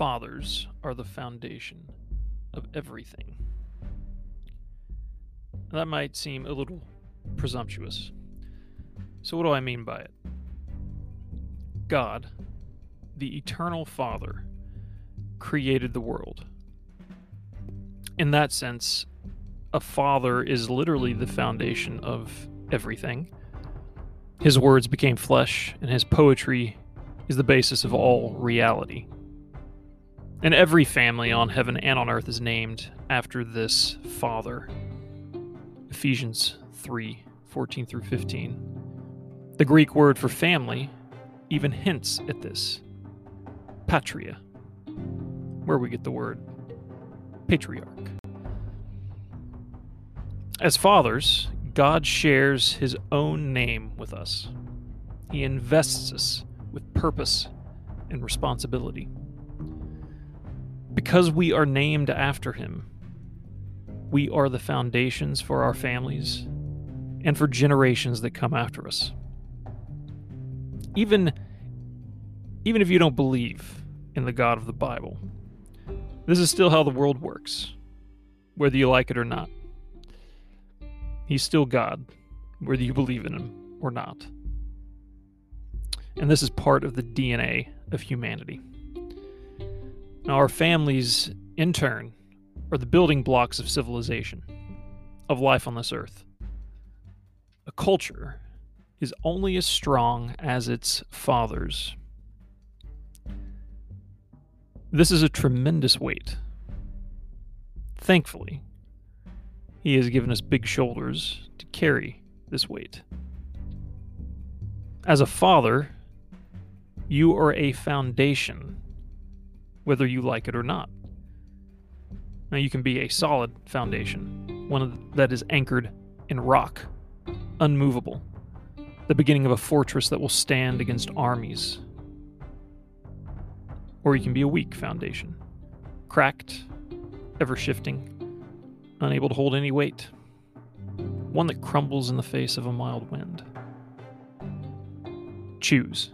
fathers are the foundation of everything. That might seem a little presumptuous. So, what do I mean by it? God, the eternal Father, created the world. In that sense, a father is literally the foundation of everything. His words became flesh, and his poetry is the basis of all reality. And every family on heaven and on earth is named after this Father. Ephesians 3 14 through 15. The Greek word for family even hints at this patria, where we get the word patriarch. As fathers, God shares his own name with us. He invests us with purpose and responsibility. Because we are named after him, we are the foundations for our families and for generations that come after us. Even even if you don't believe in the God of the Bible, this is still how the world works, whether you like it or not. He's still God, whether you believe in him or not. And this is part of the DNA of humanity. Our families, in turn, are the building blocks of civilization, of life on this earth. A culture is only as strong as its fathers. This is a tremendous weight. Thankfully, he has given us big shoulders to carry this weight. As a father, you are a foundation, whether you like it or not. Now, you can be a solid foundation, one that is anchored in rock, unmovable, the beginning of a fortress that will stand against armies. Or you can be a weak foundation, cracked, ever shifting, unable to hold any weight, one that crumbles in the face of a mild wind. Choose.